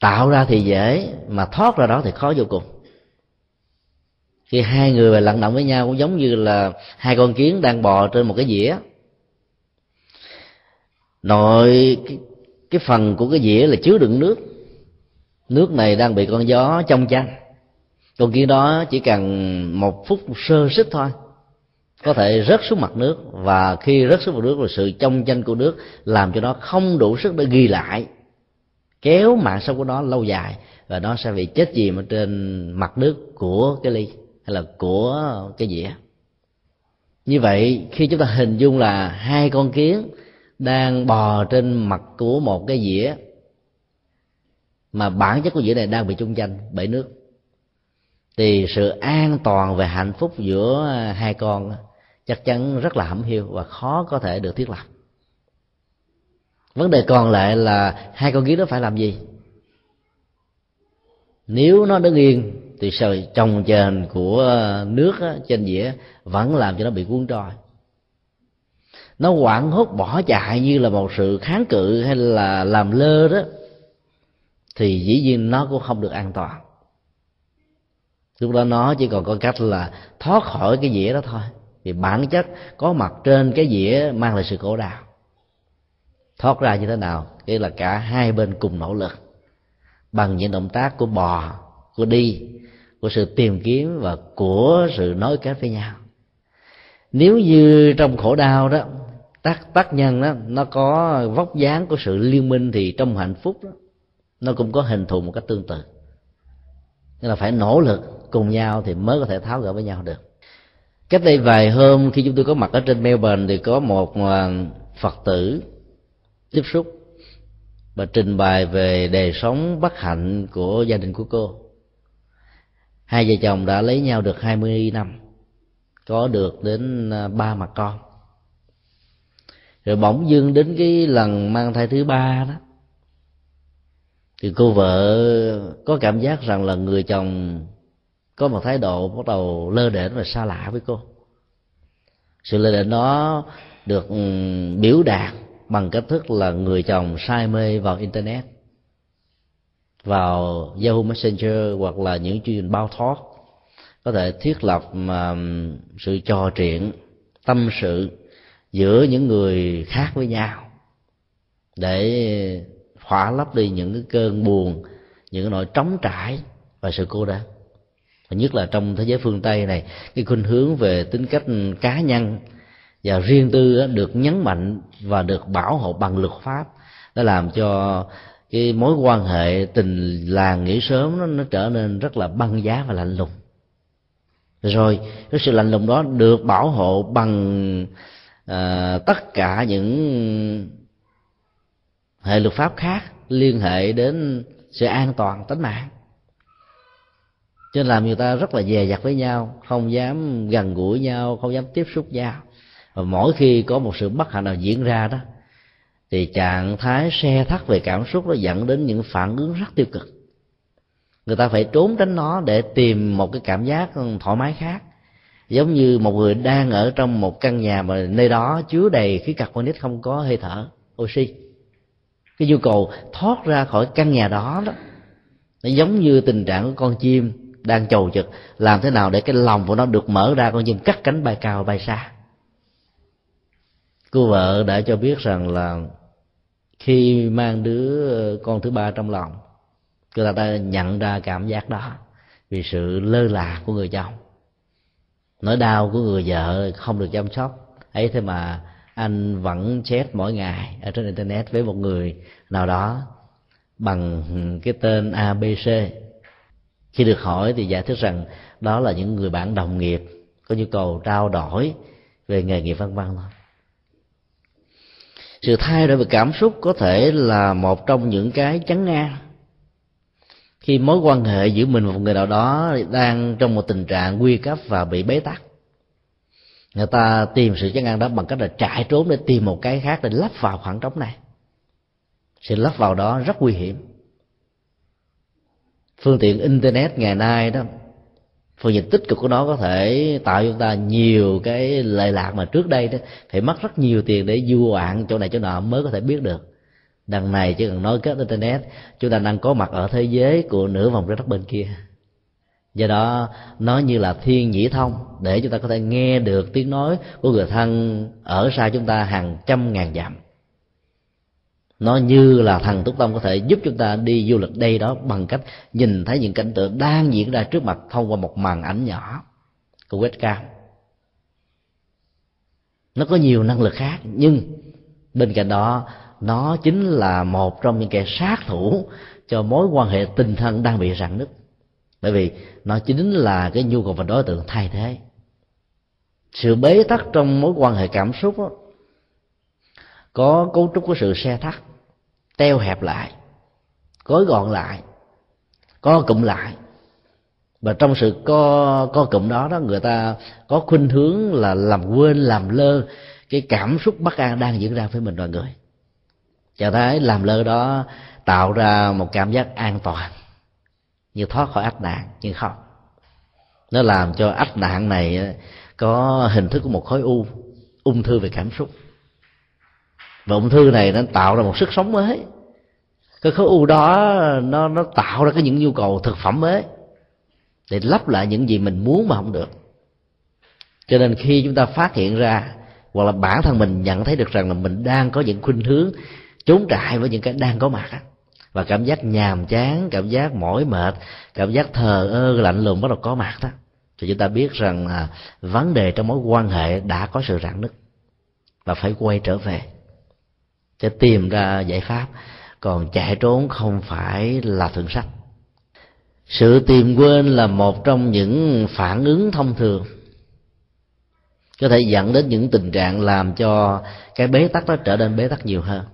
tạo ra thì dễ mà thoát ra đó thì khó vô cùng. Khi hai người mà lận động với nhau cũng giống như là hai con kiến đang bò trên một cái dĩa. Nội cái, cái phần của cái dĩa là chứa đựng nước. Nước này đang bị con gió trong chanh con kiến đó chỉ cần một phút sơ sức thôi có thể rớt xuống mặt nước. Và khi rớt xuống mặt nước là sự trong chanh của nước làm cho nó không đủ sức để ghi lại kéo mạng sống của nó lâu dài và nó sẽ bị chết chìm ở trên mặt nước của cái ly hay là của cái dĩa. Như vậy, khi chúng ta hình dung là hai con kiến đang bò trên mặt của một cái dĩa, mà bản chất của dĩa này đang bị chung tranh bởi nước, thì sự an toàn về hạnh phúc giữa hai con chắc chắn rất là hẩm hiu và khó có thể được thiết lập vấn đề còn lại là hai con kiến đó phải làm gì? Nếu nó đứng yên thì sợi trồng trền của nước trên dĩa vẫn làm cho nó bị cuốn trôi. Nó hoảng hốt, bỏ chạy như là một sự kháng cự hay là làm lơ đó, thì dĩ nhiên nó cũng không được an toàn. Lúc đó nó chỉ còn có cách là thoát khỏi cái dĩa đó thôi, vì bản chất có mặt trên cái dĩa mang lại sự khổ đau thoát ra như thế nào. Nghĩa là cả hai bên cùng nỗ lực. Bằng những động tác của bò, của đi, của sự tìm kiếm và của sự nối kết với nhau. Nếu như trong khổ đau đó, tác tác nhân đó, nó có vóc dáng của sự liên minh thì trong hạnh phúc đó, nó cũng có hình thù một cách tương tự. Nên là phải nỗ lực cùng nhau thì mới có thể tháo gỡ với nhau được. Cách đây vài hôm, khi chúng tôi có mặt ở trên Melbourne thì có một à, phật tử tiếp xúc và trình bày về đời sống bất hạnh của gia đình của cô. Hai vợ chồng đã lấy nhau được 20 năm, có được đến à, ba mặt con. Rồi bỗng dưng đến cái lần mang thai thứ ba đó, thì cô vợ có cảm giác rằng là người chồng có một thái độ bắt đầu lơ đễnh và xa lạ với cô. Sự lơ đễnh đó được ừ, biểu đạt bằng cách thức là người chồng say mê vào internet, vào Yahoo Messenger hoặc là những chương trình bao thoát có thể thiết lập, mà, sự trò chuyện, tâm sự giữa những người khác với nhau để khỏa lấp đi những cái cơn buồn, những nỗi trống trải và sự cô đơn. Và nhất là trong thế giới phương tây này, cái khuynh hướng về tính cách cá nhân và riêng tư được nhấn mạnh và được bảo hộ bằng luật pháp đã làm cho cái mối quan hệ tình làng nghĩa sớm nó, nó trở nên rất là băng giá và lạnh lùng. Rồi cái sự lạnh lùng đó được bảo hộ bằng à, tất cả những hệ luật pháp khác liên hệ đến sự an toàn tính mạng. Cho nên làm người ta rất là dè dặt với nhau không dám gần gũi nhau không dám tiếp xúc nhau và mỗi khi có một sự bất hạnh nào diễn ra đó, thì trạng thái xe thắt về cảm xúc nó dẫn đến những phản ứng rất tiêu cực. Người ta phải trốn tránh nó để tìm một cái cảm giác thoải mái khác. Giống như một người đang ở trong một căn nhà mà nơi đó chứa đầy khí carbonic không có hơi thở, oxy. Cái nhu cầu thoát ra khỏi căn nhà đó đó, nó giống như tình trạng của con chim đang chầu chực. Làm thế nào để cái lòng của nó được mở ra, con chim cắt cánh bay cao, bay xa? Cô vợ đã cho biết rằng là khi mang đứa con thứ ba trong lòng người ta đã nhận ra cảm giác đó vì sự lơ là của người chồng. Nỗi đau của người vợ không được chăm sóc. Ấy thế mà anh vẫn chat mỗi ngày ở trên internet với một người nào đó bằng cái tên abc khi được hỏi thì giải thích rằng đó là những người bạn đồng nghiệp có nhu cầu trao đổi về nghề nghiệp vân vân thôi sự thay đổi về cảm xúc có thể là một trong những cái chắn ngang khi mối quan hệ giữa mình và một người nào đó đang trong một tình trạng nguy cấp và bị bế tắc, người ta tìm sự chắn ngang đó bằng cách là chạy trốn để tìm một cái khác để lắp vào khoảng trống này. Sự lắp vào đó rất nguy hiểm. Phương tiện internet ngày nay đó phần diện tích cực của nó có thể tạo cho chúng ta nhiều cái lệ lạc mà trước đây đó, phải mất rất nhiều tiền để du oạn chỗ này chỗ nọ mới có thể biết được. Đằng này chỉ cần nói kết internet, chúng ta đang có mặt ở thế giới của nửa vòng trái đất bên kia. Do đó, nó như là thiên nhĩ thông, để chúng ta có thể nghe được tiếng nói của người thân ở xa chúng ta hàng trăm ngàn dặm nó như là thằng túc tông có thể giúp chúng ta đi du lịch đây đó bằng cách nhìn thấy những cảnh tượng đang diễn ra trước mặt thông qua một màn ảnh nhỏ của webcam. Nó có nhiều năng lực khác nhưng bên cạnh đó nó chính là một trong những kẻ sát thủ cho mối quan hệ tình thân đang bị rạn nứt. Bởi vì nó chính là cái nhu cầu và đối tượng thay thế. Sự bế tắc trong mối quan hệ cảm xúc đó, có cấu trúc của sự xe thắt teo hẹp lại, gói gọn lại, co cụm lại. Và trong sự co co cụm đó đó, người ta có khuynh hướng là làm quên, làm lơ cái cảm xúc bất an đang diễn ra với mình và người. Cho thấy làm lơ đó tạo ra một cảm giác an toàn, như thoát khỏi ách nạn nhưng không. Nó làm cho ách nạn này có hình thức của một khối u, ung thư về cảm xúc và ung thư này nó tạo ra một sức sống mới. Cái khối u đó, nó nó tạo ra cái những nhu cầu thực phẩm mới để lắp lại những gì mình muốn mà không được. Cho nên khi chúng ta phát hiện ra, hoặc là bản thân mình nhận thấy được rằng là mình đang có những khuynh hướng trốn trại với những cái đang có mặt và cảm giác nhàm chán, cảm giác mỏi mệt, cảm giác thờ ơ, lạnh lùng bắt đầu có mặt đó thì chúng ta biết rằng là vấn đề trong mối quan hệ đã có sự rạn nứt và phải quay trở về sẽ tìm ra giải pháp. Còn chạy trốn không phải là thượng sách. Sự tìm quên là một trong những phản ứng thông thường. Có thể dẫn đến những tình trạng làm cho cái bế tắc đó trở nên bế tắc nhiều hơn.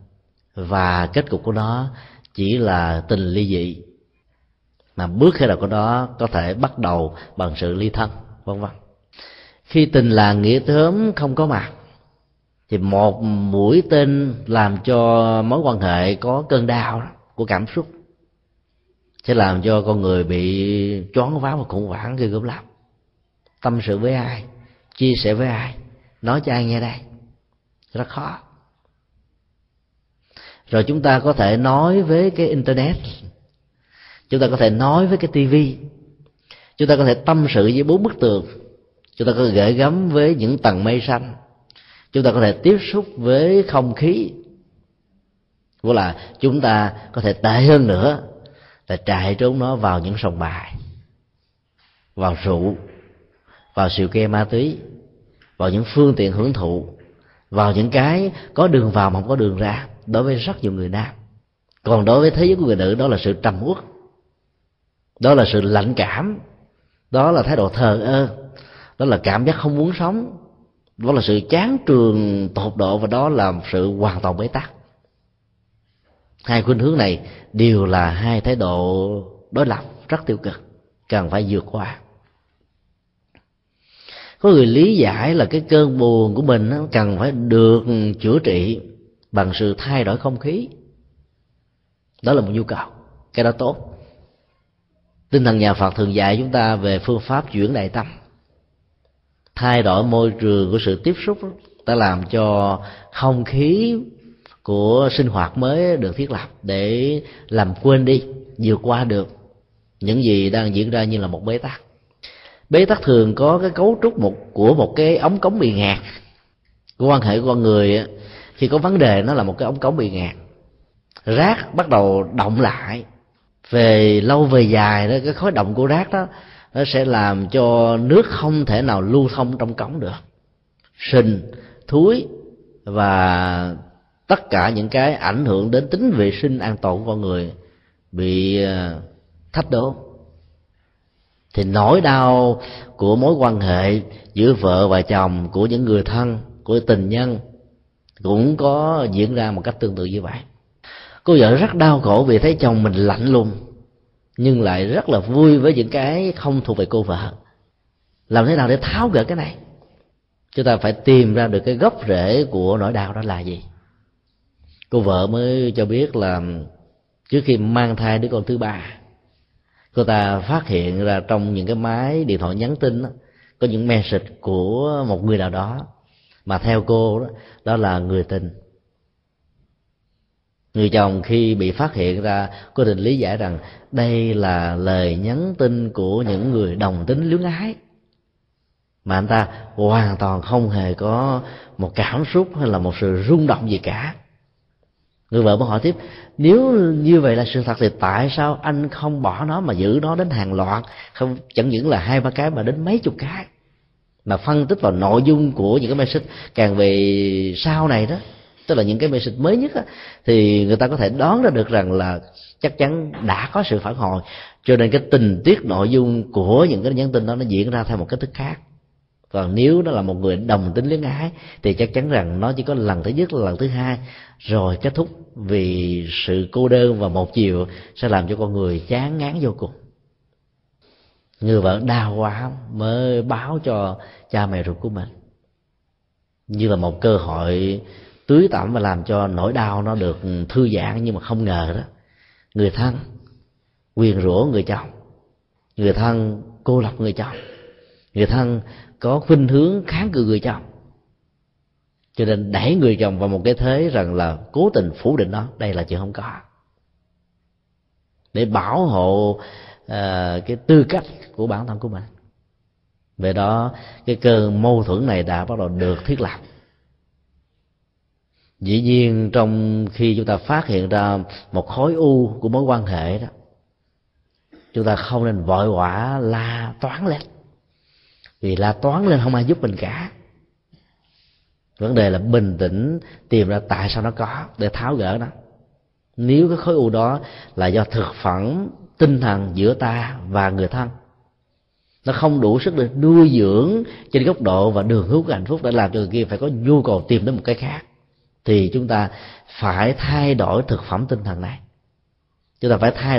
Và kết cục của nó chỉ là tình ly dị. Mà bước khởi đầu của nó có thể bắt đầu bằng sự ly thân, vân vân. Khi tình là nghĩa thớm không có mặt thì một mũi tên làm cho mối quan hệ có cơn đau của cảm xúc, sẽ làm cho con người bị choáng váng và khủng hoảng khi gớm lắm. Tâm sự với ai, chia sẻ với ai, nói cho ai nghe đây, rất khó. Rồi chúng ta có thể nói với cái internet, chúng ta có thể nói với cái tivi chúng ta có thể tâm sự với bốn bức tường, chúng ta có thể gửi gắm với những tầng mây xanh chúng ta có thể tiếp xúc với không khí. Hoặc là chúng ta có thể tệ hơn nữa là chạy trốn nó vào những sòng bài, vào rượu, vào siêu ke ma túy, vào những phương tiện hưởng thụ, vào những cái có đường vào mà không có đường ra đối với rất nhiều người nam. Còn đối với thế giới của người nữ, đó là sự trầm uất, đó là sự lạnh cảm, đó là thái độ thờ ơ, đó là cảm giác không muốn sống đó là sự chán trường tột độ và đó là sự hoàn toàn bế tắc. Hai khuynh hướng này đều là hai thái độ đối lập rất tiêu cực, cần phải vượt qua. Có người lý giải là cái cơn buồn của mình cần phải được chữa trị bằng sự thay đổi không khí. Đó là một nhu cầu, cái đó tốt. Tinh thần nhà phật thường dạy chúng ta về phương pháp chuyển đại tâm thay đổi môi trường của sự tiếp xúc ta làm cho không khí của sinh hoạt mới được thiết lập để làm quên đi, vượt qua được những gì đang diễn ra như là một bế tắc. Bế tắc thường có cái cấu trúc một, của một cái ống cống bị ngạt. Quan hệ con người khi có vấn đề nó là một cái ống cống bị ngạt. Rác bắt đầu động lại. Về lâu về dài đó, cái khối động của rác đó nó sẽ làm cho nước không thể nào lưu thông trong cống được. Sình, thúi và tất cả những cái ảnh hưởng đến tính vệ sinh an toàn của con người bị ờ, thách đố. Thì nỗi đau của mối quan hệ giữa vợ và chồng, của những người thân, của tình nhân cũng có diễn ra một cách tương tự như vậy. Cô vợ rất đau khổ vì thấy chồng mình lạnh lùng nhưng lại rất là vui với những cái không thuộc về cô vợ. Làm thế nào để tháo gỡ cái này? Chúng ta phải tìm ra được cái gốc rễ của nỗi đau đó là gì. Cô vợ mới cho biết là trước khi mang thai đứa con thứ ba cô ta phát hiện ra trong những cái máy điện thoại nhắn tin đó, có những message của một người nào đó. Mà theo cô đó, đó là người tình người chồng khi bị phát hiện ra, có định lý giải rằng đây là lời nhắn tin của những người đồng tính luyến ái. Mà anh ta hoàn toàn không hề có một cảm xúc hay là một sự rung động gì cả. Người vợ mới hỏi tiếp, nếu như vậy là sự thật thì tại sao anh không bỏ nó mà giữ nó đến hàng loạt? Không, chẳng những là hai ba cái mà đến mấy chục cái. Mà phân tích vào nội dung của những cái message càng về sau này đó tức là những cái message mới nhất á, thì người ta có thể đoán ra được rằng là chắc chắn đã có sự phản hồi. Cho nên cái tình tiết nội dung của những cái nhắn tin đó nó diễn ra theo một cách thức khác. Còn nếu nó là một người đồng tính luyến ái thì chắc chắn rằng nó chỉ có lần thứ nhất là lần thứ hai rồi kết thúc vì sự cô đơn và một chiều sẽ làm cho con người chán ngán vô cùng. Người vợ đau quá mới báo cho cha mẹ ruột của mình. Như là một cơ hội tưới tẩm và làm cho nỗi đau nó được thư giãn nhưng mà không ngờ đó người thân quyền rủa người chồng người thân cô lập người chồng người thân có khuynh hướng kháng cự người chồng. Cho nên đẩy người chồng vào một cái thế rằng là cố tình phủ định nó đây là chuyện không có. Để bảo hộ uh, cái tư cách của bản thân của mình. Về đó cái cơn mâu thuẫn này đã bắt đầu được thiết lập dĩ nhiên trong khi chúng ta phát hiện ra một khối u của mối quan hệ đó, chúng ta không nên vội vã la toán lên. Vì la toán lên không ai giúp mình cả. Vấn đề là bình tĩnh, tìm ra tại sao nó có để tháo gỡ nó. Nếu cái khối u đó là do thực phẩm, tinh thần giữa ta và người thân, nó không đủ sức để nuôi dưỡng trên góc độ và đường hướng của hạnh phúc để làm cho người kia phải có nhu cầu tìm đến một cái khác thì chúng ta phải thay đổi thực phẩm tinh thần này. Chúng ta phải thay đổi